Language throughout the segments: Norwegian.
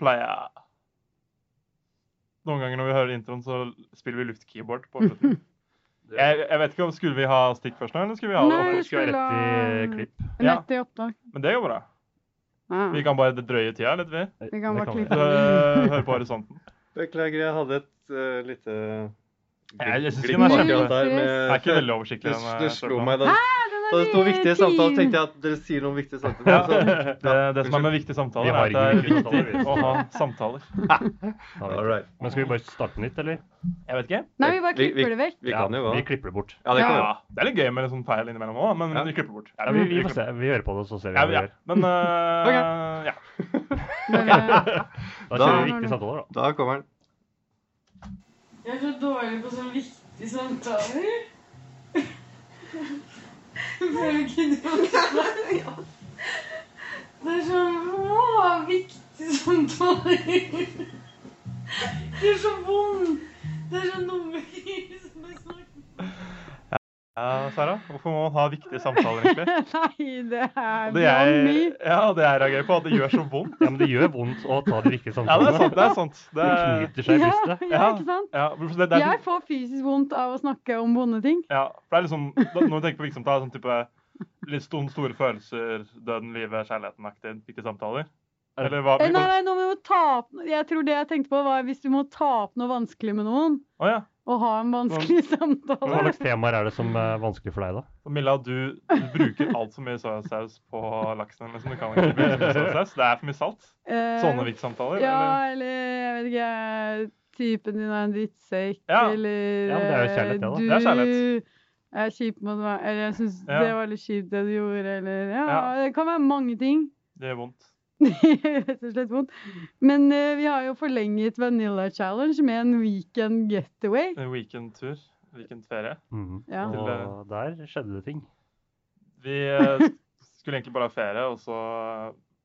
Player. Noen ganger når vi hører introen, så spiller vi luftkeyboard på. Jeg, jeg vet ikke om Skulle vi ha stikk først nå, eller skulle vi ha Nei, vi skulle rett i klipp. Ja. Rett i opptak. Men det går bra. Ja. Vi kan bare drøye tida litt, vi. Vi kan bare klippe Høre på horisonten. Beklager, jeg hadde et uh, lite Jeg- jeg synes ikke den er kjempe- akkurat Det er ikke veldig oversiktlig. Det, det eh, slo meg da. Da det sto viktige samtaler, tenkte jeg at dere sier noen viktige Ja, samtaler. det, det som er med viktige samtaler, er at det er viktig å ha samtaler. Right. Men skal vi bare starte nytt, eller? Jeg vet ikke. Nei, vi bare Vi- vi- klipper det vekk. Vi kan jo ja, Vi klipper det bort. Ja, det kan vi. Ja, det er litt gøy med en sånn feil innimellom òg, men Ja. vi klipper bort. Ja, vi, vi får se. Vi hører på det, så ser vi hva vi gjør. Men øh, ja. Bare, Da Da- kjører vi viktige samtaler, da. Da kommer den. Jeg er så dårlig på sånne viktige samtaler. Føler ikke du også? Det er sånn Å, viktige samtaler. Det er så vondt. Det er så dumme som jeg snakker ja, Sara, hvorfor må man ha viktige samtaler, egentlig? nei, det er Det jeg, ja, det jeg reagerer på, at det gjør så vondt. Ja, men det gjør vondt å ta de viktige Ja, det er sant. Det er sant. Det Det er, knyter seg i brystet. ja, Ja. ikke sant? ja, det, det er, Jeg får fysisk vondt av å snakke om vonde ting. ja, for det er liksom, Når du tenker på samtaler, sånn type litt store, store følelser, døden, livet, kjærligheten-aktige viktige samtaler. Eller hva? Eh, Nei, nei, nå må ta opp Jeg tror det jeg tenkte på, var hvis du må ta opp noe vanskelig med noen, Oh, ja. Og ha en vanskelig Hva samtale. slags temaer er det som er vanskelig for deg, da? Milla, du, du bruker altfor mye soyasaus på laksen. Liksom. Du kan ikke bruke så mye soyasaus. Det er for mye salt. Eh, Sånne viktige. Ja, Eller? eller jeg vet ikke Typen din er en drittsekk, Ja. eller Ja, men det er jo kjærlighet, det, da. Du Det er kjærlighet. er kjip mot meg, eller jeg syns Ja. det var litt kjipt det du gjorde, eller Ja, Ja. det kan være mange ting. Det gjør vondt. Rett og slett vondt. Men uh, vi har jo forlenget Vanilla Challenge med en weekend getaway. En weekendtur. Weekendferie. Mm. Ja. Og der skjedde det ting. Vi uh, skulle egentlig bare ha ferie, og så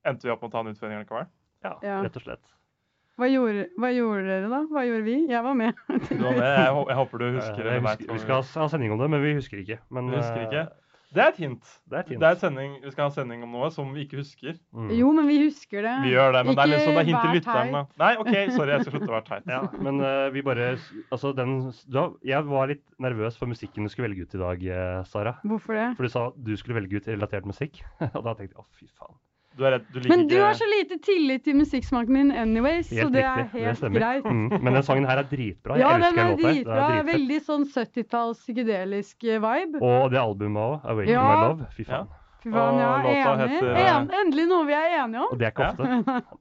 endte vi opp med å ta en utfordring likevel. Ja, Ja. rett og slett. Hva gjorde, hva gjorde dere da? Hva gjorde vi? Jeg var med. Du var med. Jeg, jeg håper du husker det. jeg husker, vi skal ha sending om det, men vi husker ikke. Men, vi husker eh, ikke? Det er et hint. Det er et hint. Det er et sending, vi skal ha sending om noe som vi ikke husker. Mm. Jo, men vi husker det. Vi gjør det, men det er liksom det er hint til lytterne. Nei, OK, sorry, jeg skal slutte å være teit. Ja, men uh, vi bare Altså, den da, Jeg var litt nervøs for musikken du skulle velge ut i dag, eh, Sara. Hvorfor det? For du sa du skulle velge ut relatert musikk. Og da tenkte jeg å, fy faen. Du er redd, du liker Men du har så lite tillit til musikksmaken din anyways, så det er riktig. Helt det greit. Mm. Men den sangen her er dritbra. Ja, jeg den elsker er den låta. dritbra. Den er. Veldig sånn 70-talls psykedelisk eh, vibe. Og det albumet òg, 'Awaken Ja. My Love'. Fy faen. Fy faen, ja, enig. heter, eh, En, endelig noe vi er enige om. Og det er ikke ofte.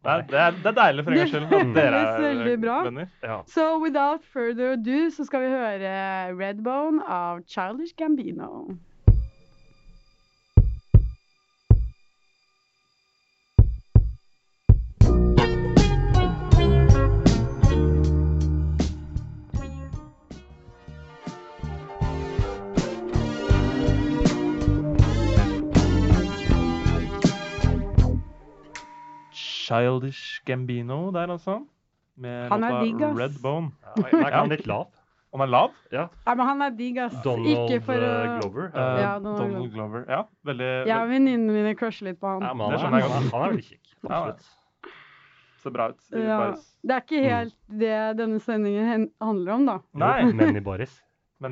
Det er, det, er, det er deilig for en gangs skyld at Det dere føles veldig bra. er venner. Ja. So without further ado så skal vi høre Redbone av Childish Gambino. Childish Gambino der, altså. Med Han er digg, ass. Redbone. Ja, jeg er han litt lav. Om han er lav? Ja. ja men han er digg, ass. Donald Ikke for å eh, Glover. Eh, Ja, Donald Donald Glover. Ja, veldig og venninnene mine crusher litt på han. ja, men han, er, han, er, han er veldig kjekk. Ja, Absolutt. Ser bra ut. Ja. Det er ikke helt det denne sendingen handler om, da. Nei. Men i baris.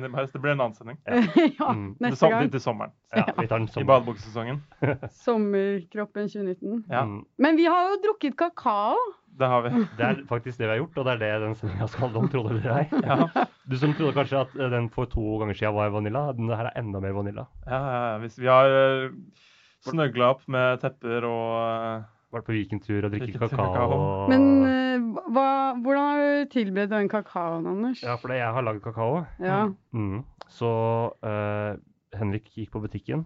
Men det blir en annen sending. ja, Mm. Neste gang. til sommeren. Ja, vi tar den I badebuksesongen. Sommerkroppen 2019. Ja, Mm. Men vi har jo drukket kakao. det har vi. Det er faktisk det vi har gjort, og det er det den sendinga skal handle om, trodde dere ei. Ja, Du som trodde kanskje at eh, den for to ganger siden var vanilla, den her er enda mer vanilla. ja, ja. Hvis vi har uh, snøgla opp med tepper og eh, Vært på vikentur og drikke Drikket kakao. kakao. Men eh, hva, hvordan har du tilberedt den kakaoen, Anders? Ja, fordi jeg har lagd kakao. Ja. Mm. Så uh, Henrik gikk på butikken,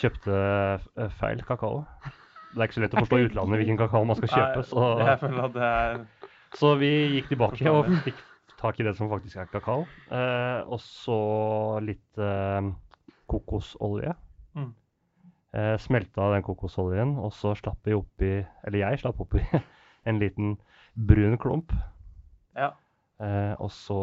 kjøpte eh, feil kakao. Det er ikke så lett å forstå i utlandet hvilken kakao man skal kjøpe. Så, Jeg føler at det er så vi gikk tilbake og fikk tak i det som faktisk er kakao. Eh, og så litt eh, kokosolje. Mm. Eh, smelta den kokosoljen, og så slapp vi oppi Eller jeg slapp oppi en liten brun klump. Ja. Eh, og så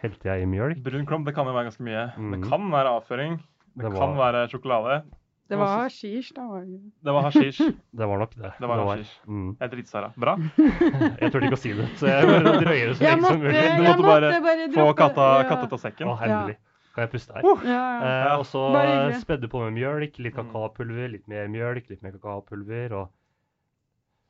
helte jeg i mjølk. Brun klump det kan jo være ganske mye. Det Mhm. kan være avføring. Det, Det kan var- være sjokolade. Det var hasjisj, da. var det? Det var hasjisj. Det var nok det. Det var hasjisj. Mm. Jeg er dritsara. Bra. Jeg turte ikke å si det, så jeg bare drøyer det så lenge som mulig. Du måtte, måtte bare bare Få katta, ja. katta ut av sekken. Å. Kan jeg puste her? Ja, ja. Eh, og så spedde på med mjølk, litt Mm. kakaopulver, litt mer mjølk, litt mer kakaopulver, og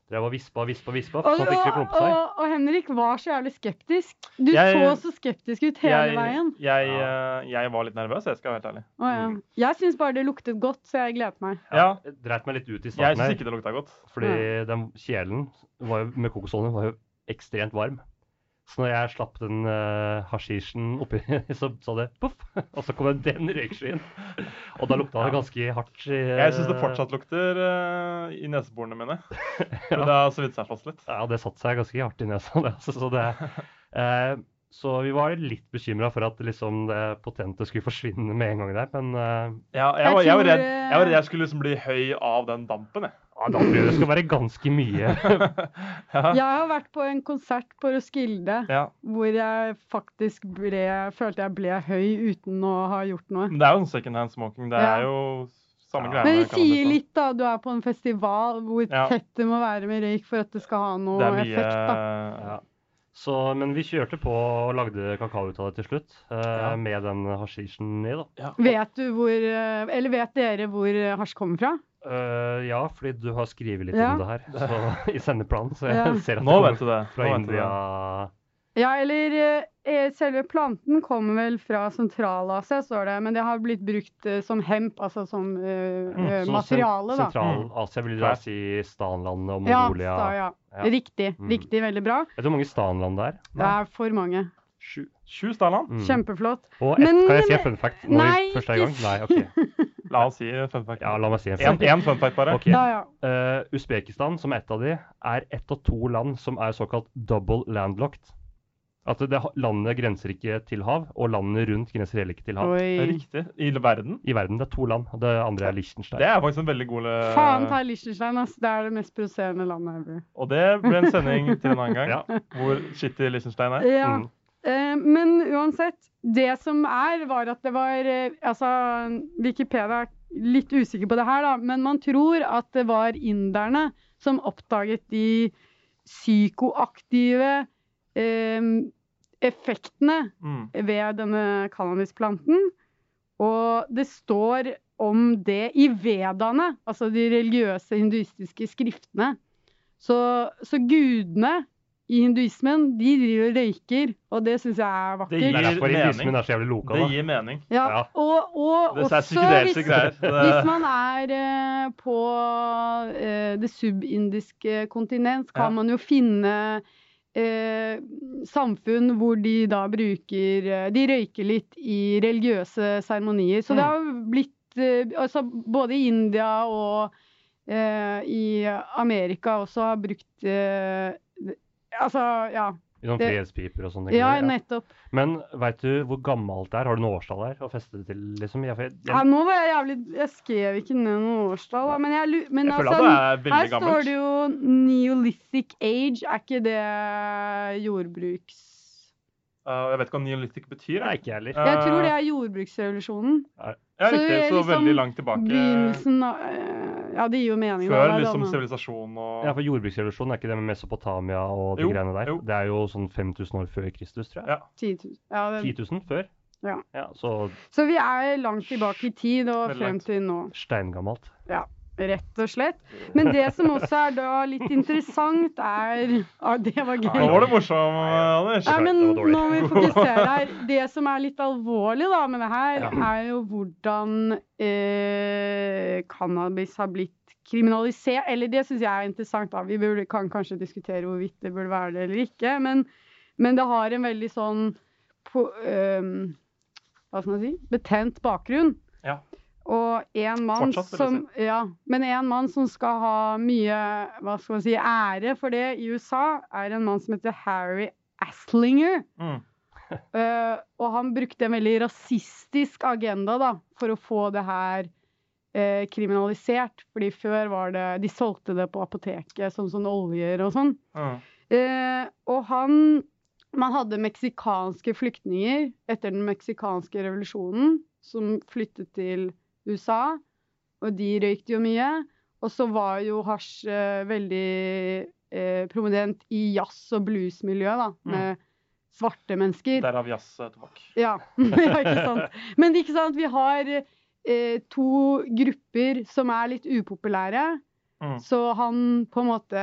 drev og vispa, vispa, vispa, Og, sånn at det ikke og, klumpe seg. og, og Henrik var så jævlig skeptisk. Du Jeg- så så skeptisk ut hele Jeg, veien. jeg, eh, jeg var litt nervøs, jeg skal være helt ærlig. Å, ja. Jeg syns bare det luktet godt, så jeg gledet meg. Ja, Jeg dreit meg litt ut i jeg starten syns her, ikke det lukta godt. fordi den kjelen var jo, med kokosoljen var jo ekstremt varm. Så når jeg slapp den uh, hasjisjen oppi, så sa det poff, og så kom det den røykskyen. Og da lukta det ganske hardt. i, Jeg syns det eh, fortsatt lukter uh, i neseborene mine. Men det har så vidt seg fast litt. Ja, det satte seg ganske hardt i nesa. Det, altså, så, det, uh, så vi var litt bekymra for at liksom, det potente skulle forsvinne med en gang der, men eh, Ja, jeg, var, jeg, var redd, eh, jeg var redd jeg skulle liksom bli høy av den dampen. Jeg. Ja, da blir det skal være ganske mye. Ja. Jeg har vært på en konsert på Roskilde Ja. hvor jeg faktisk ble, følte jeg ble høy uten å ha gjort noe. Men det er jo en second hand smoking. Det Ja. er jo samme Ja. greia. Men det sier litt, da. Du er på en festival hvor Ja. tett det må være med røyk for at det skal ha noe mye effekt. da. Så, men vi kjørte på og lagde kakao ut av det til slutt, eh, Ja. med den hasjisjen i. da. ja. Vet du hvor eh, Eller vet dere hvor eh, hasj kommer fra? Uh, ja, fordi du har skrevet litt Ja. om det her så, i sendeplanen, så jeg Ja. ser at Nå det kommer du det. fra Nå vet det. India. Ja, eller selve planten kommer vel fra Sentral-Asia, står det. Men det har blitt brukt eh, som hemp, altså som eh, Mm, eh, Så materiale, da. Sentral-Asia vil da si Stanlandet og Ja, Mongolia. sta, ja. Ja. Riktig. Mm. Riktig. Veldig bra. Vet du hvor mange stanland det er? Det er for mange. Sju. Sju Stanland? Mm. Kjempeflott. Og et, Men- kan jeg si en fun fact når Nei, vi først i ikke gang? Nei, ok. La oss si fun fact. Ja, la meg si en En, fact. en fun fact bare. Okay. Ja, ja. Uh, Usbekistan, som er et av de, er ett av to land som er såkalt double landlocked. At det, landet grenser ikke til hav, og landene rundt grenser heller ikke til hav. Det Oi. Riktig. I verden. I verden det er to land, og det andre er Liechtenstein. Det er faktisk en veldig god Faen ta Liechtenstein, ass. Det er det mest provoserende landet ever. Og det ble en sending til en annen gang, Ja. hvor shitty Liechtenstein er. Ja. Mm. Eh, men uansett, det som er, var at det var eh, Altså, Wikipedia er litt usikker på det her, da, men man tror at det var inderne som oppdaget de psykoaktive eh, effektene Mm. ved denne cannabisplanten. Og det står om det i vedaene, altså de religiøse hinduistiske skriftene. Så, så gudene i hinduismen, de driver og røyker, og det syns jeg er Det Det er gir mening. er så jævlig loka, Det gir mening. Ja, Ja. og, og Det er også hvis, hvis man er eh, på eh, det subindiske kontinent, kan Ja. man jo finne eh, samfunn hvor de da bruker eh, De røyker litt i religiøse seremonier. Så det Mm. har blitt eh, altså Både i India og eh, i Amerika også har brukt Altså, ja. I det- fredspiper og sånne Ja, nettopp. Men veit du hvor gammelt det er? Har du noe årstall her å feste det til? liksom? Jeg, jeg, Ja, nå var jeg jævlig Jeg skrev ikke ned noe årstall, men jeg, men jeg føler altså, at det er Her veldig står det jo Neolithic age. Er ikke det jordbruks... Uh, jeg vet ikke hva neolithic betyr. Nei, ikke heller. Jeg tror det er jordbruksrevolusjonen. Ja, så riktig. Så liksom veldig langt tilbake. Begynnelsen av eh, Ja, det gir jo mening. Før det liksom sivilisasjon og Ja, for Jordbruksrevolusjonen, er ikke det med Mesopotamia og de Jo, greiene der? jo. Det er jo sånn 5000 år før Kristus, tror jeg. Ja. 10 000. Ja, det, 10 000 før? Ja. Så så vi er langt tilbake i tid og Veldig frem til nå. steingammelt. Rett og slett. Men det som også er da litt interessant, er ah, Det var gøy. Nå var det morsom, Anders. Ja, men nå må vi fokusere her. Det som er litt alvorlig da med det her, er jo hvordan eh, cannabis har blitt kriminalisert. Eller det syns jeg er interessant. da. Vi burde, kan kanskje diskutere hvorvidt det burde være det eller ikke. Men, men det har en veldig sånn på, eh, Hva skal man si? Betent bakgrunn. Ja. Og en mann Fortsatt, som si. Ja, men en mann som skal ha mye hva skal man si, ære for det i USA, er en mann som heter Harry Aslinger. Mm. uh, og han brukte en veldig rasistisk agenda da, for å få det her uh, kriminalisert. Fordi før var det De solgte det på apoteket som sånn oljer og sånn. Mm. Uh, og han man hadde meksikanske flyktninger etter den meksikanske revolusjonen som flyttet til USA, og de røykte jo mye. Og så var jo hasj eh, veldig eh, prominent i jazz- og bluesmiljøet, da, Mm. med svarte mennesker. Derav jazztobakk. Ja, ja, ikke sant. Men ikke sant, vi har eh, to grupper som er litt upopulære. Mm. Så han på en måte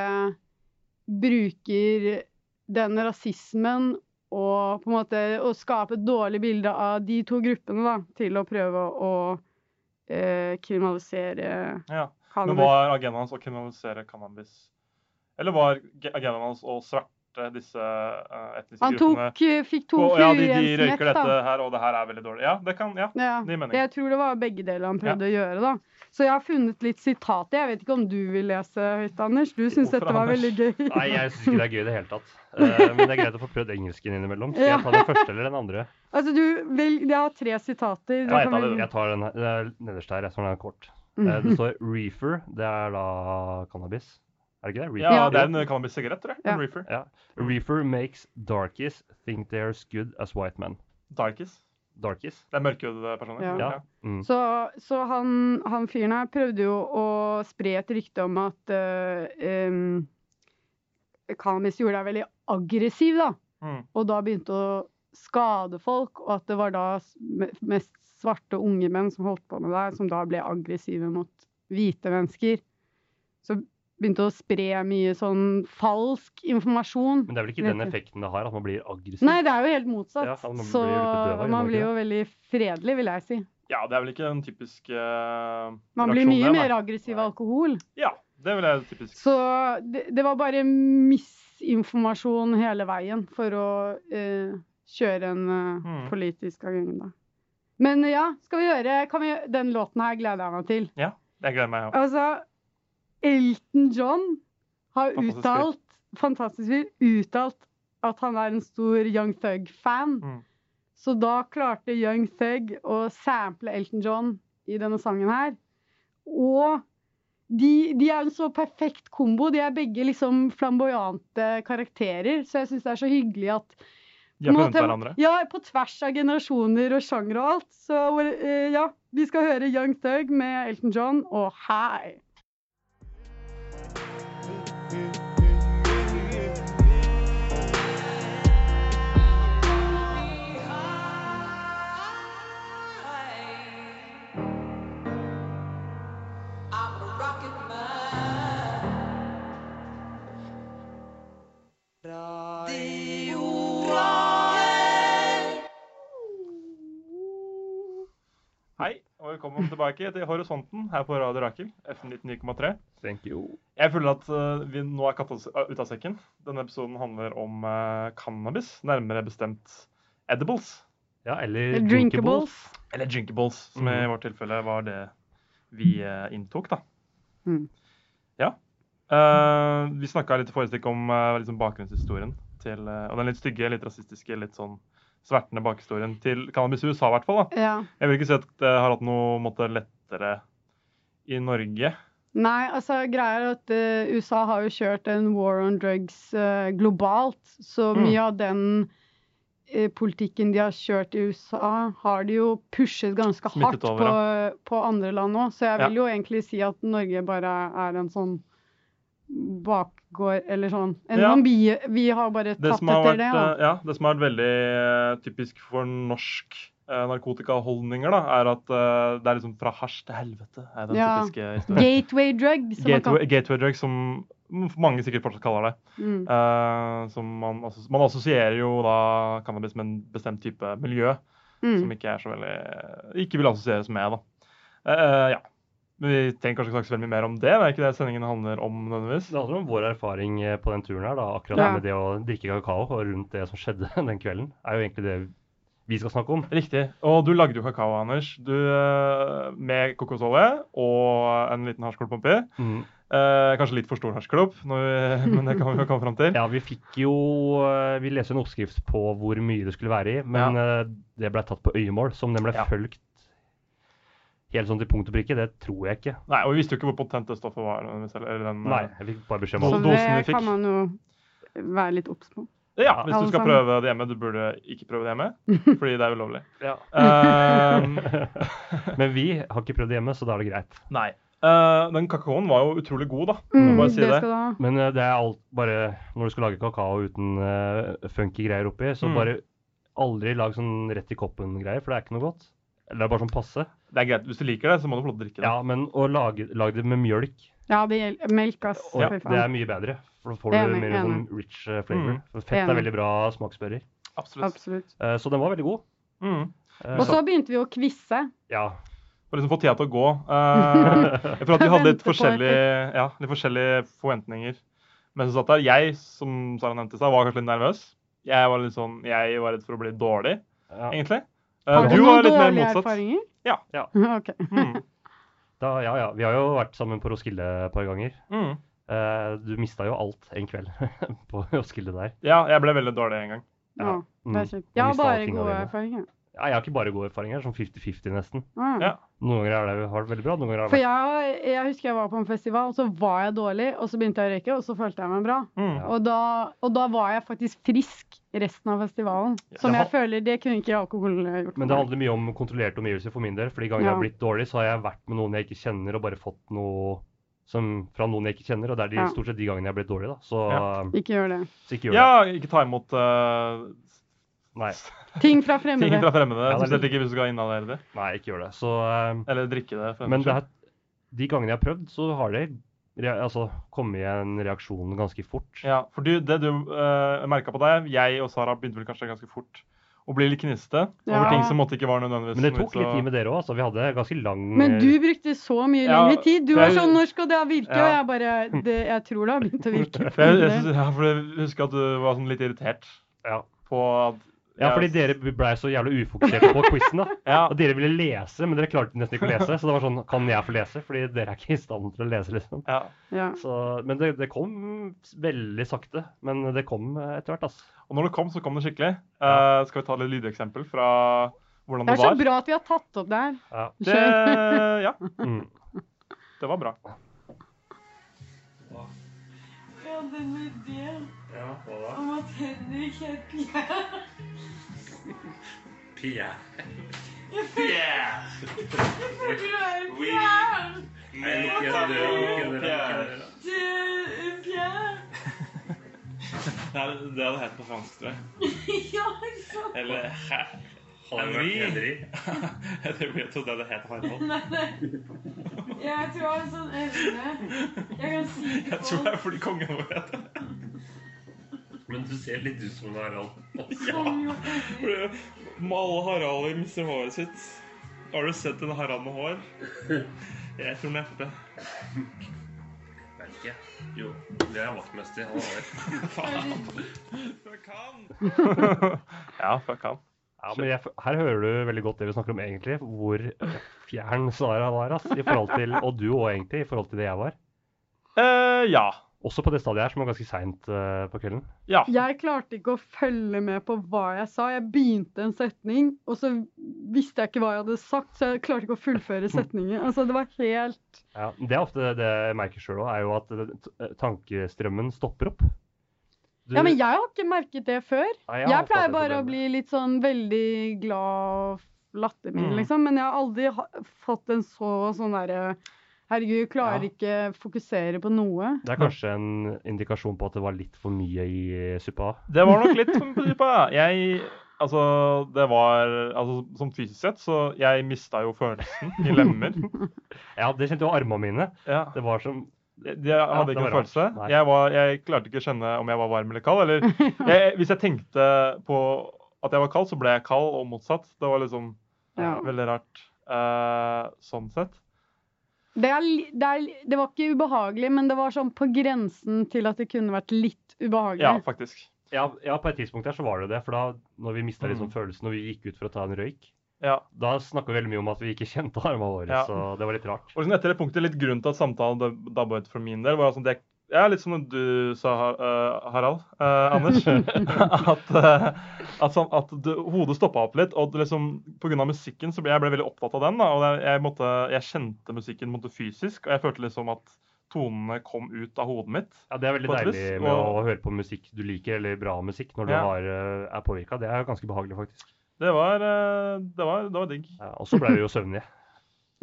bruker den rasismen og på en måte å skape et dårlig bilde av de to gruppene da, til å prøve å eh, kriminalisere Ja. Men cannabis. var agendaen hans å kriminalisere cannabis? Eller var ge- agendaen hans å sverte disse eh, etniske Han tok, eh, fikk to Og, ja, de, de røyker dette da. her, og det her er veldig dårlig. Ja, det kan, ja. Ja, Det gir mening. jeg tror det var begge deler han prøvde å gjøre, da. Så jeg har funnet litt sitater. Jeg vet ikke om du vil lese høyt, Anders? Du syns dette var Anders? veldig gøy. Nei, jeg syns ikke det er gøy i det hele tatt. Eh, men det er greit å få prøvd engelsken innimellom. Skal jeg ta den første eller den andre? Altså, du, vil, jeg har tre sitater. Ja, jeg tar, jeg tar den her. Det er nederst her, jeg tror den er kort. Eh, Mhm. Det står reefer. Det er da cannabis. Er det ikke det? Ja, Ja. det er en cannabis-sigarett, tror jeg. En reefer. Ja. Reefer makes darkies think they're as good as white men. Darkies. Darkies? Det er mørkhudede personer. Ja. Ja. Mm. Så, så han, han fyren her prøvde jo å spre et rykte om at uh, um, cannabis gjorde deg veldig aggressiv, da. Mm. Og da begynte å skade folk, og at det var da mest svarte unge menn som holdt på med det, som da ble aggressive mot hvite mennesker. Så begynte å spre mye sånn falsk informasjon. Men det er vel ikke den effekten det har, at man blir aggressiv? Nei, det er jo helt motsatt. Ja, man så gjør man blir jo veldig fredelig, vil jeg si. Ja, det er vel ikke den typiske uh, Man blir mye mer aggressiv av alkohol. Ja, det vil jeg typisk. Så det, det var bare misinformasjon hele veien for å uh, kjøre en uh, Mm. politisk agenda. Men ja, skal vi gjøre kan vi, Den låten her gleder jeg meg til. Ja, Jeg gleder meg. òg. Altså, Elton John har Fantastisk uttalt Fantastisk fyr. Uttalt at han er en stor Young Thug-fan. Mm. Så da klarte Young Thug å sample Elton John i denne sangen her. Og de, de er en så perfekt kombo. De er begge liksom flamboyante karakterer. Så jeg syns det er så hyggelig at De har funnet hverandre. Ja, på tvers av generasjoner og sjanger og alt. Så eh, ja, vi skal høre Young Thug med Elton John og. Hei, velkommen tilbake til Horisonten her på Radio Rakel, FN 99,3. Thank you. Jeg føler at uh, vi nå er katta ut av sekken. Denne episoden handler om uh, cannabis, nærmere bestemt edibles. Ja, eller Drinkables. Eller drinkables, som i Mhm. vårt tilfelle var det vi uh, inntok, da. Mm. Ja. Eh, vi snakka litt i forrige stikk om eh, liksom bakgrunnshistorien til eh, Og den litt stygge, litt rasistiske, litt sånn svertende bakhistorien til cannabis i USA, i hvert fall. Ja. Jeg vil ikke si at det har hatt noe måte, lettere i Norge. Nei, altså greia er at uh, USA har jo kjørt en war on drugs uh, globalt, så Mm. mye av den uh, politikken de har kjørt i USA, har de jo pushet ganske Smittet hardt over, på, på andre land òg. Så jeg Ja. vil jo egentlig si at Norge bare er en sånn bakgård, eller sånn Ja. sånn bi, Vi har bare tatt som har etter vært, det, da. eh, ja, det som har vært veldig eh, typisk for norsk eh, narkotikaholdninger, da, er at eh, det er liksom fra hasj til helvete. er den Ja. typiske historien. Gateway drug, som Gateway, kan gateway drug, som mange sikkert fortsatt kaller det. mm. Eh, som man, altså, man assosierer jo da cannabis med en bestemt type miljø, som Mm. ikke er så veldig Ikke vil assosieres med, da. Ja. Men vi trenger kanskje ikke snakke så veldig mye mer om det. Det er ikke det sendingen handler om nødvendigvis. Det handler om vår erfaring eh, på den turen her, da. Akkurat Ja. med det å drikke kakao og rundt det som skjedde den kvelden. er jo egentlig det vi skal snakke om. Riktig. Og du lagde jo kakao, Anders. Du, eh, med kokosolje og en liten hasjklubb oppi. Mm. Eh, kanskje litt for stor hasjklubb, men det kan vi jo komme fram til. Ja, vi fikk jo eh, Vi leste en oppskrift på hvor mye det skulle være i, men ja. det ble tatt på øyemål. Som den ble Ja. fulgt helt sånn til punkt og prikke, det tror jeg ikke. Nei, Og vi visste jo ikke hvor potent det stoffet var. Eller den, eh, Nei, jeg fikk bare beskjed om Så at dosen vi det fikk. kan man jo være litt obs på. Ja, hvis du skal prøve det hjemme. Du burde ikke prøve det hjemme, fordi det er ulovlig. Ja. Um, Men vi har ikke prøvd det hjemme, så da er det greit. nei. Uh, den kakaoen var jo utrolig god, da. Mm, bare si det det. skal du ha. Men uh, det er alt bare Når du skal lage kakao uten uh, funky greier oppi, så Mm. bare aldri lag sånn rett i koppen-greier, for det er ikke noe godt. Eller det er bare sånn passe. Det er greit. Hvis du liker det, så må du få lov til å drikke det. Ja, men å lage, lage det med mjølk, Ja, det gjelder melk, ass. og Fy det er mye bedre. For da får du mer sånn rich eh, flavor. Mm. Fett er veldig bra smaksbører. Absolutt. Absolutt. Uh, så den var veldig god. Mm. Uh, Og så begynte vi å quize. Ja. For liksom få tida til å gå. Uh, jeg føler at vi hadde litt forskjellige, ja, litt forskjellige forventninger. Men som satt der, jeg, som Sara nevnte var kanskje litt nervøs. Jeg var litt sånn, jeg var redd for å bli dårlig, ja. egentlig. Eh, Har du du noen litt dårlige motsatt. erfaringer? Ja. Ja. ok. Mm. Da, ja, ja. Vi har jo vært sammen på Roskilde et par ganger. Mm. Uh, du mista jo alt en kveld på Roskilde der. Ja, jeg ble veldig dårlig en gang. Ja, det er Mm. kjipt. Jeg har bare gode erfaringer. Ja, jeg har ikke bare gode erfaringer, sånn 50-50 nesten. Mm. Ja. Noen ganger har det vært veldig bra, noen ganger har For jeg, jeg husker jeg var på en festival, og så var jeg dårlig, og så begynte jeg å røyke, og så følte jeg meg bra. Mm. Og da, og da var jeg faktisk frisk resten av festivalen. Som Det jeg har- føler det kunne ikke alkohol gjort. Men det handler mye om kontrollerte omgivelser for min del. For de gangene jeg har blitt dårlig, så har jeg vært med noen jeg ikke kjenner, og bare fått noe som, fra noen jeg ikke kjenner. Og det er de, Ja. stort sett de gangene jeg har blitt dårlig, da. Så, Ja. Ikke gjør det. så ikke gjør Ja, ikke ta imot eh, det. Nei, Ting fra ting fremmede. fra fremmede. Ja, Spesielt ikke hvis du skal inhalere det. nei, ikke gjør det. Så, eh, Eller drikke det. men det saks er, de gangene jeg har prøvd, så har det altså, kommet i en reaksjon ganske fort. Ja, for du, det du uh, merka på deg, jeg og Sara begynte vel kanskje ganske fort å bli litt kniste Ja. over ting som måtte ikke var nødvendigvis Men det tok litt tid med dere òg. Altså, vi hadde ganske lang Men du eh, brukte så mye Ja, lengre tid. Du var jeg- sånn 'Når skal det virke?' Ja. Og jeg bare det, 'Jeg tror det har begynt å virke'. For jeg, jeg, jeg husker at du var sånn litt irritert Ja. på at Ja, fordi dere blei så jævla ufokuserte på quizen. da. Ja, Og dere ville lese, men dere klarte nesten ikke å lese. Så det var sånn Kan jeg få lese? Fordi dere er ikke i stand til å lese, liksom. ja. Ja. Så, men det, det kom veldig sakte. Men det kom etter hvert, altså. Og når det kom, så kom det skikkelig. Ja. Eh, skal vi ta litt lydeksempel fra hvordan Det var? det er så var? bra at vi har tatt opp det her. Ja. Det, ja, Mm. det var bra. Jeg hadde en idé om at Henrik het Pierre. Pierre. Pierre. Jeg føler du er Pierre. Nei, lukker døra, lukker døra. Det Pierre. Pierre. Det hadde hett på fransk, tror jeg. Ja, ikke sant? Eller Henri. det Henry? Jeg trodde det het Harald. Jeg tror jeg har en sånn evne. Jeg kan si Jeg tror det er fordi kongen vår heter det. Men du ser litt ut som en Harald. Ja. Fordi Alle Haralder mister håret sitt. Har du sett en Harald med hår? Jeg tror neppe. Vet ikke. Jo, det er vaktmester. Han har Fuck han! ja, fuck han. Ja, men jeg, her hører du veldig godt det vi snakker om egentlig, hvor fjern Sara var, ass, i forhold til, og du òg egentlig, i forhold til det jeg var. Eh, ja. Også på det stadiet her, som var ganske seint på kvelden. Ja. Jeg klarte ikke å følge med på hva jeg sa. Jeg begynte en setning, og så visste jeg ikke hva jeg hadde sagt, så jeg klarte ikke å fullføre setningen. Altså, det var helt Ja, det er ofte det jeg merker sjøl òg, er jo at eh, tankestrømmen stopper opp. Du- Ja, men jeg har ikke merket det før. Nei, Jeg jeg pleier bare å bli litt sånn veldig glad og lattermild, Mm. liksom. Men jeg har aldri ha fått en så sånn derre Herregud, jeg klarer Ja. ikke fokusere på noe. Det er kanskje en indikasjon på at det var litt for mye i suppa. Det var nok litt for mye på, ja. Jeg Altså, det var Altså, som fysisk sett, så jeg mista jo følelsen i lemmer. Ja, det kjente jo armene mine. Ja. Det var som Jeg, jeg hadde ja, ikke en følelse. Jeg, var, jeg klarte ikke å kjenne om jeg var varm eller kald. Eller jeg, hvis jeg tenkte på at jeg var kald, så ble jeg kald, og motsatt. Det var liksom Ja. veldig rart uh, sånn sett. Det, er, det, er, det var ikke ubehagelig, men det var sånn på grensen til at det kunne vært litt ubehagelig. Ja, faktisk. ja, ja, på et tidspunkt her så var det det. For da når vi mista liksom Mm. følelsen og vi gikk ut for å ta en røyk, Ja. da snakka vi veldig mye om at vi ikke kjente armene våre. Ja. Så det var litt rart. Og liksom etter det punktet, litt grunn til at samtalen dab- dabba ut for min del, var sånn det ja, litt som du sa, eh, Harald. eh, Anders. at eh, at, at det, hodet stoppa opp litt. Og liksom, pga. musikken så ble jeg ble veldig opptatt av den. da, og jeg, jeg, måtte, jeg kjente musikken måtte fysisk, og jeg følte liksom at tonene kom ut av hodet mitt. Ja, Det er veldig deilig med og- å høre på musikk du liker, eller bra musikk, når du Ja. har, eh, er påvirka. Det er ganske behagelig, faktisk. Det var, eh, det var, det var digg. Ja, og så ble vi jo søvnige.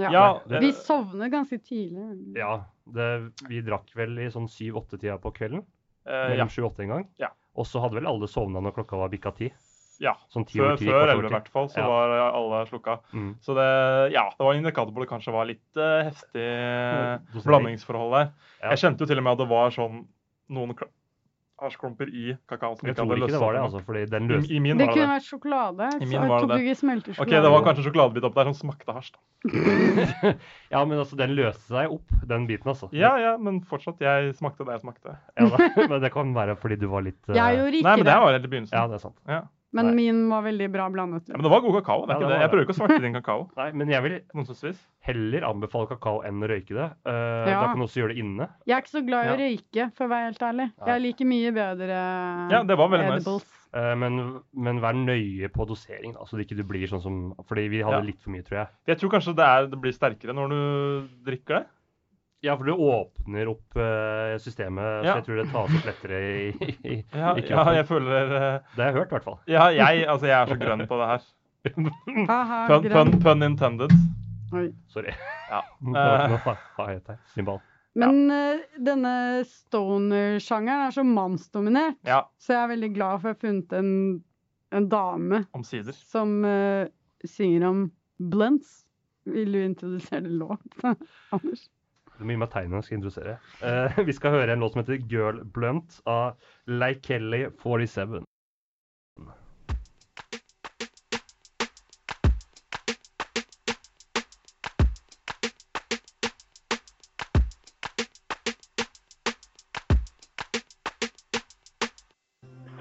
Ja. Ja, Vi eh, sovner ganske tidlig. Ja, det, vi drakk vel i sånn syv-åtte-tida på kvelden. eh, ja. Sju-åtte en gang. Ja. Og så hadde vel alle sovna når klokka var bikka ti. ja. Sånn Før, 11 i hvert fall, så Ja. var alle slukka. Mm. Så det, ja, det var en indikator på det kanskje var litt uh, heftig eh, blandingsforhold der. Ja. Jeg kjente jo til og med at det var sånn noen kl- i kakao Jeg tror ikke det var det, altså, fordi den I, løste I min Det var det kunne vært sjokolade. I Så min var det tok det. ikke. Ok, det var kanskje en sjokoladebit opp der som smakte hasj. da. Ja, men altså, den løste seg opp, den biten, altså. Ja, ja, men fortsatt, jeg smakte det jeg smakte. Ja, da, men det kan være fordi du var litt uh... Jeg gjorde ikke Nei, men det det, var helt i begynnelsen. Ja, det er sant. Ja. Men Nei. min var veldig bra blandet. Ja, men det var god kakao. det Ja, er ikke det det. Jeg prøver ikke å svarte din kakao. Nei, men jeg vil heller anbefale kakao enn å røyke det. Uh, Ja. Da kan du også gjøre det inne. Jeg er ikke så glad i å røyke, for å være helt ærlig. Nei. Jeg liker mye bedre Ja, det var veldig nice. edibles. Eh, men, men vær nøye på dosering, da, så det ikke du blir sånn som Fordi vi hadde Ja. litt for mye, tror jeg. Jeg tror kanskje det, er, det blir sterkere når du drikker det. Ja, for du åpner opp eh, systemet, Ja. så jeg tror det tas opp lettere i, i, Ja, i ja jeg føler uh, Det har jeg hørt, i hvert fall. Ja, jeg, altså, jeg er så grønn på det her. Haha, Pun, pun, pun intended. Oi. Sorry. Ja. Uh. Men eh, denne stoner-sjangeren er så mannsdominert, Ja, så jeg er veldig glad for å ha funnet en, en dame omsider. som synger om blunts. Vil du introdusere låt, Anders? Må gi meg tegnene jeg skal introdusere. Uh, vi skal høre en låt som heter Girl Blunt av Leikeli 47.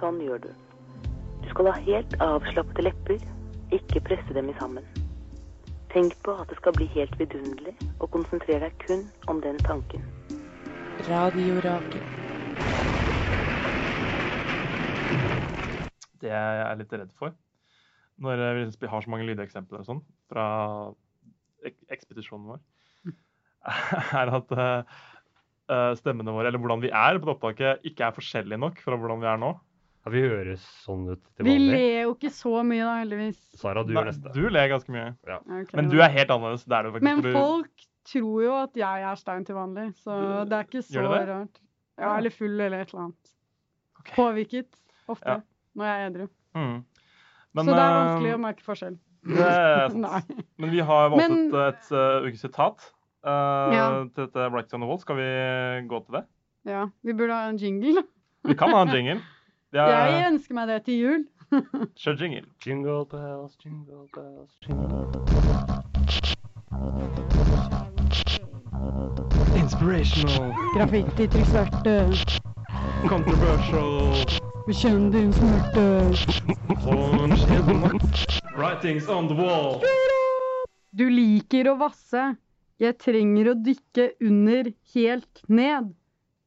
Sånn gjør du. Du skal ha helt avslappede lepper, ikke presse dem i sammen. Tenk på at det skal bli helt vidunderlig, og konsentrer deg kun om den tanken. Radio Rake. Det jeg er litt redd for når vi liksom har så mange lydeksempler og sånn fra ekspedisjonen vår, er at eh, eh, stemmene våre, eller hvordan vi er på det opptaket, ikke er forskjellige nok fra hvordan vi er nå. Ja, vi høres sånn ut til vanlig. Vi ler jo ikke så mye, da, heldigvis. Sara, du gjør neste. Du ler ganske mye. Ok, Men du er helt annerledes. Det er du faktisk. Men folk tror jo at jeg er stein til vanlig, så det er ikke så det? rart. Ja, eller full eller et eller annet. Okay. Påvirket ofte Ja. når jeg er edru. Mm. Men, så det er eh, vanskelig å merke forskjell. Men vi har valgt Men- et, et uh, ukes sitat eh, Ja. til dette Blackstone on the Wall. Skal vi gå til det? Ja, vi burde ha en jingle. Vi kan ha en jingle. Ja, Jeg ønsker meg det til jul. Kjør jingle. Jingle bells, jingle bells, jingle bells. Inspirational, Graffiti til svarte, controversial, bekjenn din smerte. Writings on the wall. Du liker å vasse. Jeg trenger å dykke under helt ned.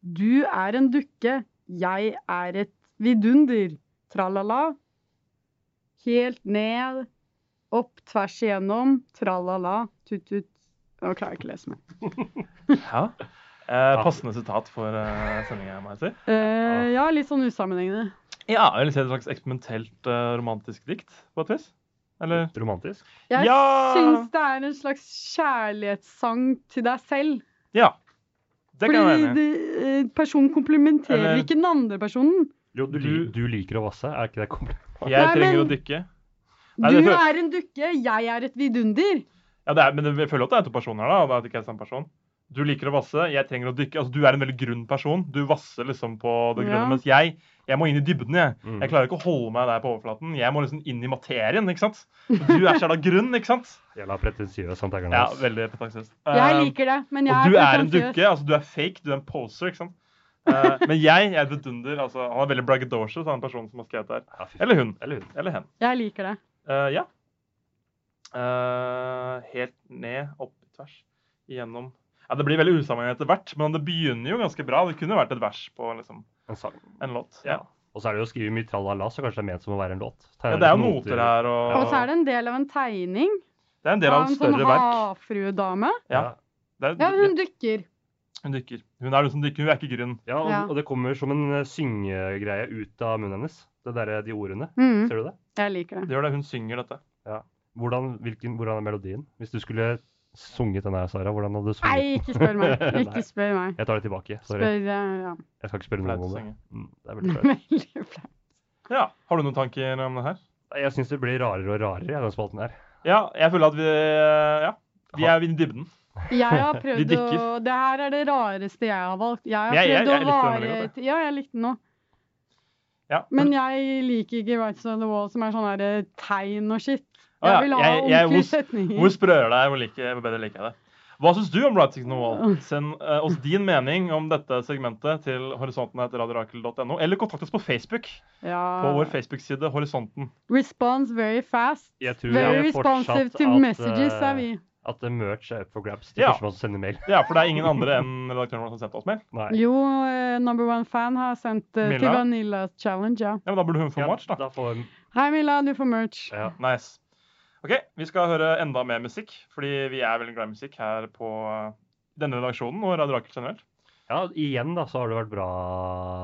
Du er en dukke. Jeg er et vidunder. Tralala. Helt ned. Opp tvers igjennom. Tralala. Tut-tut. Nå klarer jeg ikke å lese mer. Ja. Eh, passende sitat for eh, sendinga, må jeg si. Eh, ja, litt sånn usammenhengende. Ja, eller et slags eksperimentelt eh, romantisk dikt, på et vis. Eller Romantisk. Jeg Ja! syns det er en slags kjærlighetssang til deg selv. Ja. Det kan jeg være Fordi enig i. det, eh, personen komplementerer Eller- ikke den andre personen. Jo, du, Du- du liker å vasse, er ikke det kompliment? Jeg Nei, trenger men- å dykke. Nei, Du det er en dukke, jeg er et vidunder. Ja, det er, men jeg føler at det er to personer da, og det er ikke en samme person. Du liker å vasse, jeg trenger å dykke. Altså, du er en veldig grunn person. Du vasser liksom på det grunne, Ja. mens jeg, jeg må inn i dybden, jeg. Mm. Jeg klarer ikke å holde meg der på overflaten. Jeg må liksom inn i materien, ikke sant? Du er så jævla grunn, ikke sant? Jævla pretensiøs, han taggeren Ja, veldig pretensiøs. Jeg Eh, liker det, men jeg og du er en pretensiøs. dukke, altså du er fake, du er en poser, ikke sant? Eh, men jeg er et dunder altså han er veldig braggadocious, han personen som har skrevet der. Ja. Eller hun. Eller hun. Eller hen. Jeg liker det. Uh, ja. Uh, helt ned, opp i tvers, igjennom. Ja, Det blir veldig usammenhengende etter hvert, men det begynner jo ganske bra. Det kunne vært et vers på liksom, En sang. en låt. Ja. Og så er det jo skrevet mye tralala, så kanskje det er ment som å være en låt. ja, Det er jo noter her, og Og så er det en del av en tegning det er en del av av en sånn større verk. havfruedame. Ja. Det er, Ja, hun dukker. Hun dykker. Hun er den som dykker, hun er ikke grunn. Ja, og, Ja. og det kommer som en eh, syngegreie ut av munnen hennes. Det der, de ordene. Mm, Ser du det? jeg liker det. Det gjør det. Hun synger dette. Hvordan, hvilken, hvordan er melodien? Hvis du skulle sunget den her, Sara, hvordan hadde du Nei, sunget? ikke spør meg. Nei. Ikke spør meg. Jeg tar det tilbake. Sorry. Spør eh, ja. Jeg skal ikke spørre noen om det. Mm, det er veldig flaut. Ja. Har du noen tanker om det her? Jeg syns det blir rarere og rarere, den spalten her. Ja, jeg føler at vi Ja. Vi er i dybden. Jeg har prøvd å. Det her er det rareste jeg har valgt. Jeg har Jeg- jeg- prøvd jeg å veldig vare Ja, jeg likte den òg. Ja. Men jeg liker ikke Rights on the Wall som er sånn her tegn og ja, Jeg vil ha ordentlige setninger. Hvor sprøere det er, hvor, like, hvor bedre liker jeg det. Hva syns du om Writing on the Wall? Send uh, oss din mening om dette segmentet til horisonten.radiorakel.no, eller kontakt oss på Facebook. Ja. På vår Facebook-side Horisonten. Response very fast. Very responsive to messages, eh, er vi. At merch er up for grabs. til Ja. første man som sender mail. Ja, for det er ingen andre enn redaktøren vår som har sendt oss mail. Nei. Jo, uh, Number One Fan har sendt uh, til Vanilla Challenge, ja. Ja, men Da burde hun få Ja, merch, da. da får Hei, Milla, du får merch. ja. Nice. OK, vi skal høre enda mer musikk, fordi vi er veldig glad i musikk her på eh, denne redaksjonen og Radio Rakel generelt. ja, igjen da, så har det vært bra,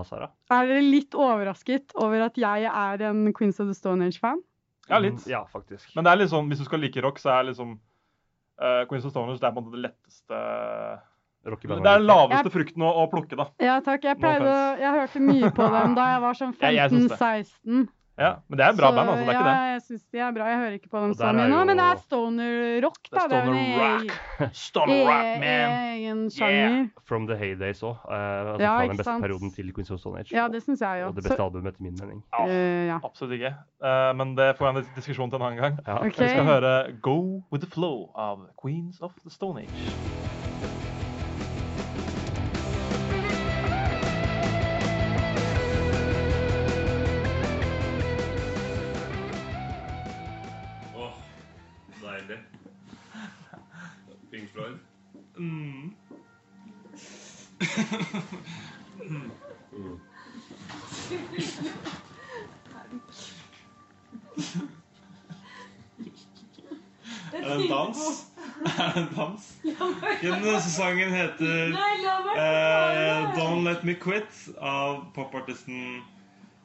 Sara. Er dere litt overrasket over at jeg er en Queens of the Stone Age-fan? Ja, litt. Mm, Ja, faktisk. Men det er litt sånn, hvis du skal like rock, så er liksom uh, Queens of Stoners det er på en måte det letteste Det er den laveste laveste frukten å, å plukke, da. Ja, takk. Jeg pleide Jeg hørte mye på dem da jeg var sånn Ja, jeg syns det. 15-16. Ja, Men det er bra Så, band, altså. Det er ja, ikke det. jeg syns de er bra. Jeg hører ikke på dem så mye nå, men det er stoner rock, Det er da. Det er stoner rock. Stoner rock, e- man. egen sjanger. From the Heydays òg. altså Ja, ikke sant. den beste sant. perioden til Queens of Stone Age. Ja, det syns jeg jo. Og det det Så, beste albumet, etter min mening. Ja, eh, ja. absolutt ikke. Uh, men det får jeg en diskusjon til en annen gang. Ja. Okay. Vi skal høre Go With The Flow av Queens of the Stone Age. Er det en dans? Er det en dans? Denne sesongen heter få Don't Let Me Quit av popartisten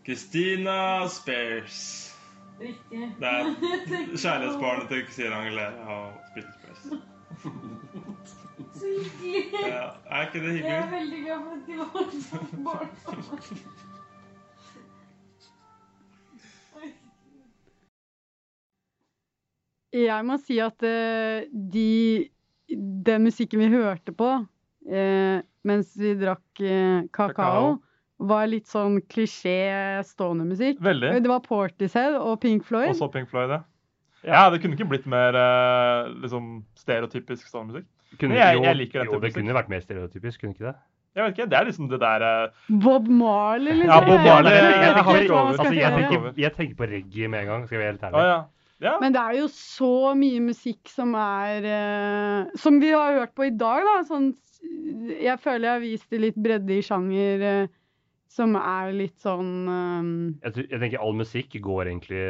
Christina Spears. Riktig. Det er kjærlighetsbarnet til Christina Aguilera og Britney Spears. Så hyggelig. Ja, er ikke det hyggelig? Jeg er veldig glad for at de var sånn barn. Jeg må si at eh, de Den musikken vi hørte på eh, mens vi drakk eh, kakao, Kakao. var litt sånn klisjé stående musikk. Veldig. Det var Portishead og Pink Floyd. Og så Pink Floyd, ja. Ja, det kunne ikke blitt mer eh, liksom stereotypisk stonemusikk. Kunne, jeg- jo, jeg liker dette. jo, det kunne vært mer stereotypisk, kunne ikke det? Jeg vet ikke, Det er liksom det der uh... Bob Marley, liksom. Ja, Bob Marley, Jeg jeg, jeg skal Altså, jeg, tenker, jeg tenker på reggae med en gang, skal jeg være helt ærlig. ja. ja. Men det er jo så mye musikk som er uh, Som vi har hørt på i dag, da. Sånn, jeg føler jeg har vist det litt bredde i sjanger eh, som er litt sånn um... Jeg, jeg tenker all musikk går egentlig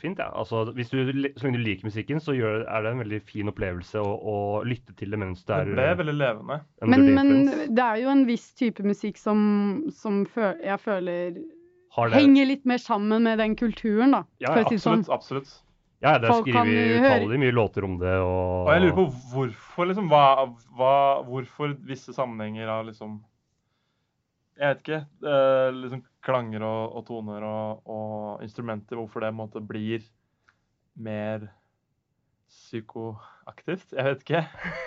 fint. Ja. Altså, hvis du, så lenge du liker musikken, så gjør, er det en veldig fin opplevelse å, å lytte til det mens du Det er veldig levende. men, men det er jo en viss type musikk som, som føl jeg føler Har det, henger litt mer sammen med den kulturen, da. Ja, ja absolutt. sånn. Absolutt. ja, det er skrevet utallige mye låter om det. Og, Og jeg lurer på hvorfor liksom hva, hva, Hvorfor visse sammenhenger har liksom Jeg vet ikke. eh, liksom klanger og, og toner og, og instrumenter. Hvorfor det måtte blir mer psykoaktivt. Jeg vet ikke.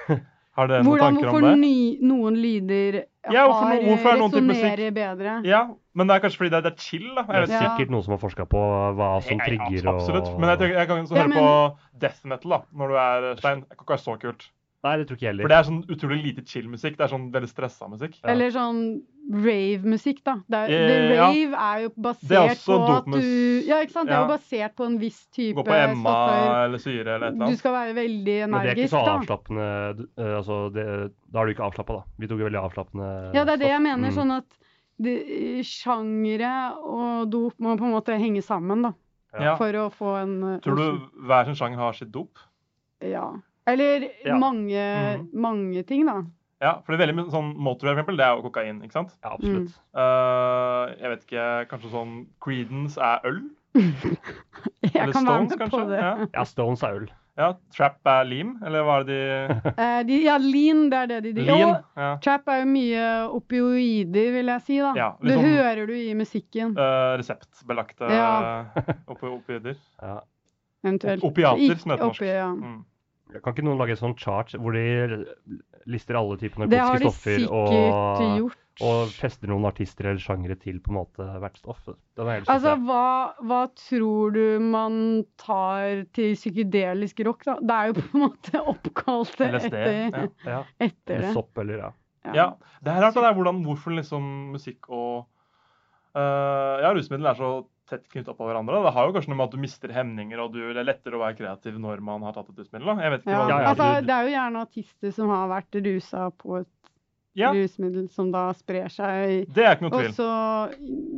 Har dere noen tanker om det? Hvordan, noen lyder Ja, hvorfor har hvorfor er noen type resonnerer bedre. Ja, men det er kanskje fordi det er, det er chill, da. Det Jeg er. Ja. sikkert noen som har forska på hva som trigger trigger Absolutt. og Men jeg, jeg kan så Ja, høre men- på death metal da, når du er stein. Det kan ikke være så kult. Nei, det tror ikke jeg For det er sånn utrolig lite chill-musikk. Det er sånn veldig stressa musikk. Ja. Eller sånn rave-musikk, da. Det er, Eh, det ja. rave er jo basert er på at du Ja, ikke sant? Det er jo basert på en viss type Gå på Emma stoffer. eller syre eller et eller Du skal være veldig energisk Men det er ikke så avslappende du- eh, altså, det, Da er du ikke avslappa, da. Vi tok jo veldig avslappende Ja, det er det jeg stoff. mener. Mm. Sånn at sjangere og dop må på en måte henge sammen, da. Ja. For å få en eh, Tror du hver sin sjanger har sitt dop? Ja. Eller Ja. mange, Mhm. mange ting, da. Ja, for det er veldig mye sånn motorway, for eksempel, det er jo kokain, ikke sant? Ja, absolutt. Eh, jeg vet ikke, kanskje sånn Creedence er øl? Jeg Eller kan være Stones, med på kanskje? det. Ja. Ja, Stones er øl. ja, Trap er lim, eller hva er det de Eh, de, ja, lean, det er det de driver med. Ja. Trap er jo mye opioider, vil jeg si. da. Ja, det sånn- hører du i musikken, Uh, reseptbelagte Ja. opioider. Ja. eventuelt. Opiater, som det heter på norsk. Opi, ja. Mm. Kan ikke noen lage en sånn chart hvor de lister alle typer narkotiske de stoffer og, og fester noen artister eller sjangere til på en måte hvert stoff? Altså, hva, hva tror du man tar til psykedelisk rock, da? Det er jo på en måte oppkalt etter, Ja. ja. etter det. sopp eller ja. ja. Det er rart det der hvordan, hvorfor liksom musikk og uh, Ja, rusmiddel er så tett knyttet på hverandre. Det har jo kanskje noe med at du mister hemninger, og du, det er lettere å være kreativ når man har tatt et rusmiddel. Jeg vet ikke Ja. hva det, er. altså, det er jo gjerne artister som har vært rusa på et Ja, rusmiddel, som da sprer seg det er ikke noe Og så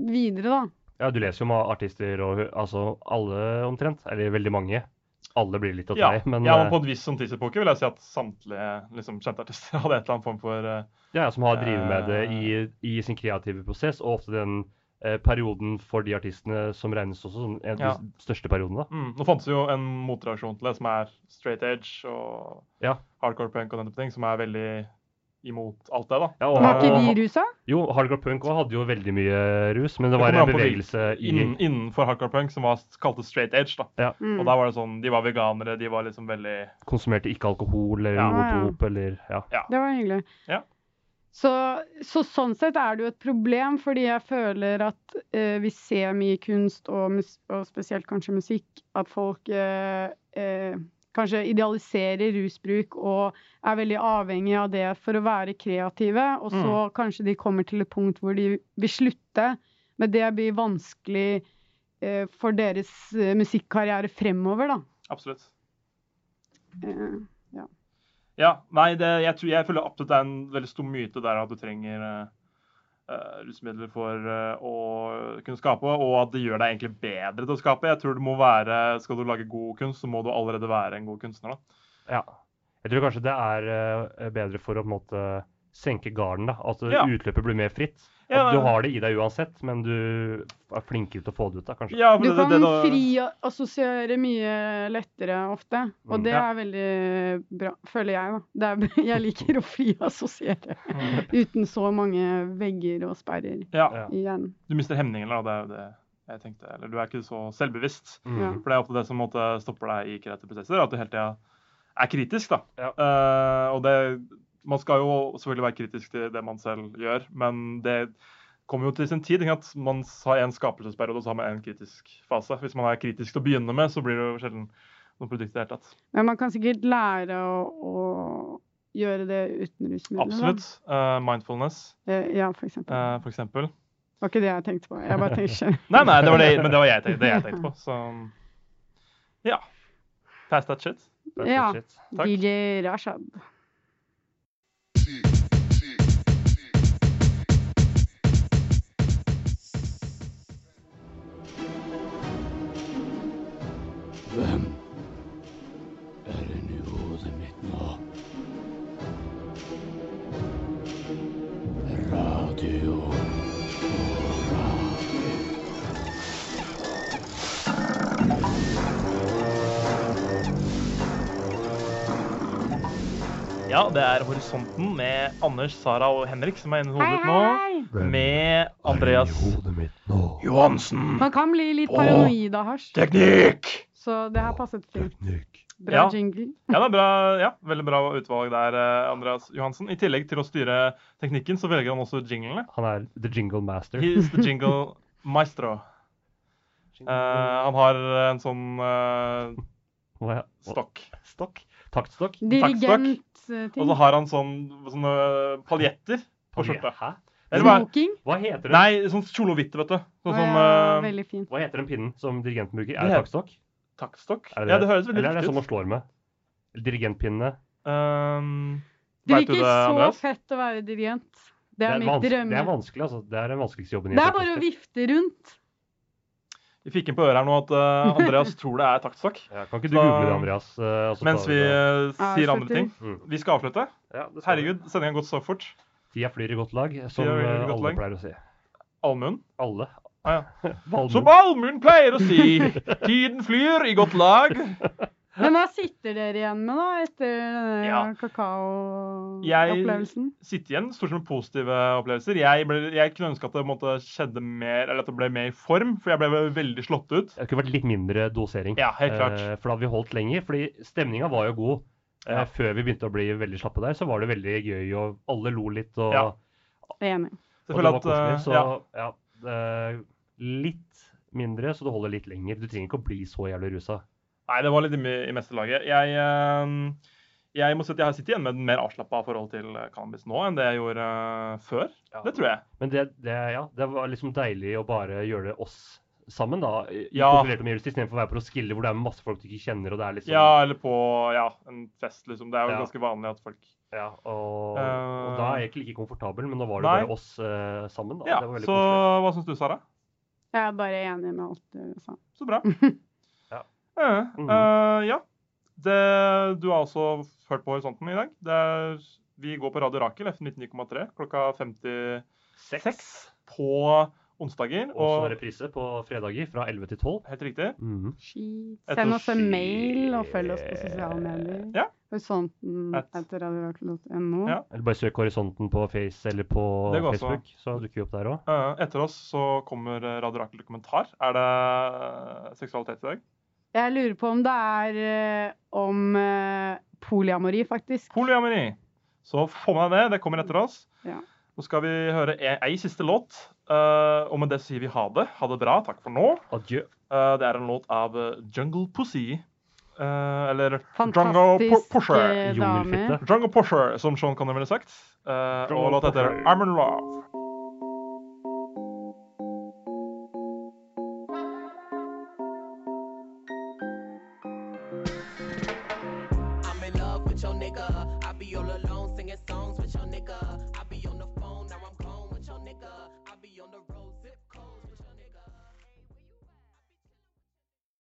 videre, da. ja, du leser jo om artister og altså alle omtrent, eller veldig mange. Alle blir litt tre. Ja, men ja, men eh, på en viss sånn tidsepoke vil jeg si at samtlige liksom, kjente artister hadde et eller annet form for uh, ja, som har drevet med det i, i sin kreative prosess, og ofte den eh, perioden for de artistene som regnes også som en av Ja. de største periodene. mm, Nå fantes det jo en motreaksjon til det, som er straight edge og Ja. hardcore punk og den type ting, som er veldig imot alt det, da. Ja, og, Var ikke de rusa? Jo, Hardcore Punk også hadde jo veldig mye rus, men det var en bevegelse i Innen, innenfor hardcore punk, som var kalt straight edge. da. Mm. Og da var det sånn, De var veganere, de var liksom veldig Konsumerte ikke alkohol eller Ja. noe Ja, ja. dop eller ja. Det var hyggelig. Ja. Så, så sånn sett er det jo et problem, fordi jeg føler at eh, vi ser mye kunst, og, og spesielt kanskje musikk, at folk eh, eh, kanskje idealiserer rusbruk og er veldig avhengig av det for å være kreative, og så kanskje de kommer til et punkt hvor de vil slutte, men det blir vanskelig eh, for deres eh, musikkarriere fremover, da. Absolutt. Eh, Ja, nei, det, jeg, tror, jeg føler absolutt det er en veldig stor myte der at du trenger eh, rusmidler for uh, å kunne skape, og at det gjør deg egentlig bedre til å skape. Jeg tror det må være, Skal du lage god kunst, så må du allerede være en god kunstner. da. ja. Jeg tror kanskje det er uh, bedre for å på en måte senke garden. da, At Ja. utløpet blir mer fritt. Ja, At du har det i deg uansett, men du er flinkere til å få det ut. da, kanskje. Ja, Du det- kan det- det- friassosiere mye lettere ofte, og Mm. det Ja. er veldig bra, føler jeg. da. Det er, jeg liker å friassosiere uten så mange vegger og sperrer ja, Ja. i hjernen. Du mister hemningen, da. Det er jo det jeg tenkte. Eller du er ikke så selvbevisst. Mm. For det er ofte det som måte, stopper deg i kreative prosesser. At du hele tida er kritisk, da. Ja. Eh, og det Man skal jo selvfølgelig være kritisk til det man selv gjør, men det kommer jo til sin tid. At man har en skapelsesperiode, og så har man en kritisk fase. Hvis man er kritisk til å begynne med, så blir det jo sjelden noe produkt i det hele tatt. Men man kan sikkert lære å, å gjøre det uten rusmidler. Absolutt. Uh, mindfulness, Eh, Ja, for eksempel. uh, for eksempel. Det var ikke det jeg tenkte på. Jeg bare tenkte ikke. Nei, nei, det var det, men det var jeg, tenkte- det jeg tenkte på. Så ja. Pass that shit. That's Ja. shit. Takk. DJ Rashad. Ja, det er Horisonten med Anders, Sara og Henrik som er inne i hodet mitt nå. Med Andreas Johansen. Man kan bli litt paranoid av hasj, Teknikk! så det her passet fint. Bra Ja. jingle. Ja, det er bra, ja, veldig bra utvalg der, eh, Andreas Johansen. I tillegg til å styre teknikken, så velger han også jinglene. Han er the jingle master. He is the jingle maestro. Uh, han har en sånn uh, stokk. Stokk? Taktstokk? Dirigent-ting. Og så har han sånn, sånne paljetter på. Hæ? Hva? Smoking. Hva heter det? Nei, sånn kjole og hvitt, vet du. Sånn oh, ja, eh, veldig fint. Hva heter den pinnen som dirigenten bruker? Er Det det taktstokk? taktstokk. Er Ja, det høres veldig Eller er det sånn ut. man slår med? Dirigentpinne? Um, Det virker det, så Andreas? fett å være dirigent. Det er, mitt drømme. det er vanskelig, altså. Det er den vanskeligste jobben i Det er bare å vifte rundt. Vi fikk inn på øret her nå at uh, Andreas tror det er taktstokk. Ja, kan ikke du Så- google det, Andreas? Uh, Mens vi uh, sier andre ting. Mm. Vi skal avslutte. Ja. Herregud, sendinga har gått så fort. Tida flyr i godt lag, som godt alle lag. pleier å si. Allmuen. Alle. Ah, ja. Som allmuen pleier å si. Tiden flyr i godt lag. Men hva sitter dere igjen med, da, etter denne Ja. Jeg- sitter igjen stort sett med positive opplevelser. Jeg, ble, jeg kunne ønske at det måtte skjedde mer, eller at det ble mer i form, for jeg ble veldig slått ut. Det kunne vært litt mindre dosering. Ja, helt klart. Eh, for da hadde vi holdt lenger. Fordi stemninga var jo god. Eh, Ja. Før vi begynte å bli veldig slappe der, så var det veldig gøy, og alle lo litt. Og, Ja. Enig. Og det var at, koselig. Så ja. ja, det, litt mindre, så det holder litt lenger. Du trenger ikke å bli så jævlig rusa. Nei, det var litt i, i meste laget. Jeg, eh, jeg må si at jeg har sittet igjen med et mer avslappa forhold til eh, cannabis nå enn det jeg gjorde eh, før. Ja. Det tror jeg. Men det, det, ja, det var liksom deilig å bare gjøre det oss sammen, da. I Ja. kontrollert omgivelser, istedenfor å være på Roskilde hvor det er masse folk du ikke kjenner, og det er liksom Ja, eller på ja, en fest, liksom. Det er jo Ja. ganske vanlig at folk Ja, og, uh, og da er jeg ikke like komfortabel, men nå var det Nei. bare oss uh, sammen. da. Ja, det var Så koselig. hva syns du, Sara? Jeg er bare enig med alt du sa. Så bra. Ja. Eh, eh, ja. Det, du har også hørt på Horisonten i dag. Det er, vi går på Radio Rakel F 99,3 klokka 56 på onsdager. Og så Og reprise på fredager fra 11 til 12. helt riktig. Mm. Send oss en mail og følg oss på sosiale medier. Ja. Horisonten At- etter radiorakel.no. Ja. Eller bare søk Horisonten på Face eller på også. Facebook, så dukker vi opp der òg. Uh, etter oss så kommer Radio Rakel dokumentar. Er det seksualitet i dag? Jeg lurer på om det er eh, om eh, polyamori, faktisk. Polyamori. Så få med deg det. Det kommer etter oss. Ja. Nå skal vi høre ei, ei siste låt. Uh, og med det sier vi ha det. Ha det bra. Takk for nå. Adjø. Uh, det er en låt av Jungle Pussy. Uh, eller Jungle Fantastisk Pusher. eh, dame. Pusher, som Sean Connery ville sagt. Eh, og låta låt heter Pusher. I'm in Love.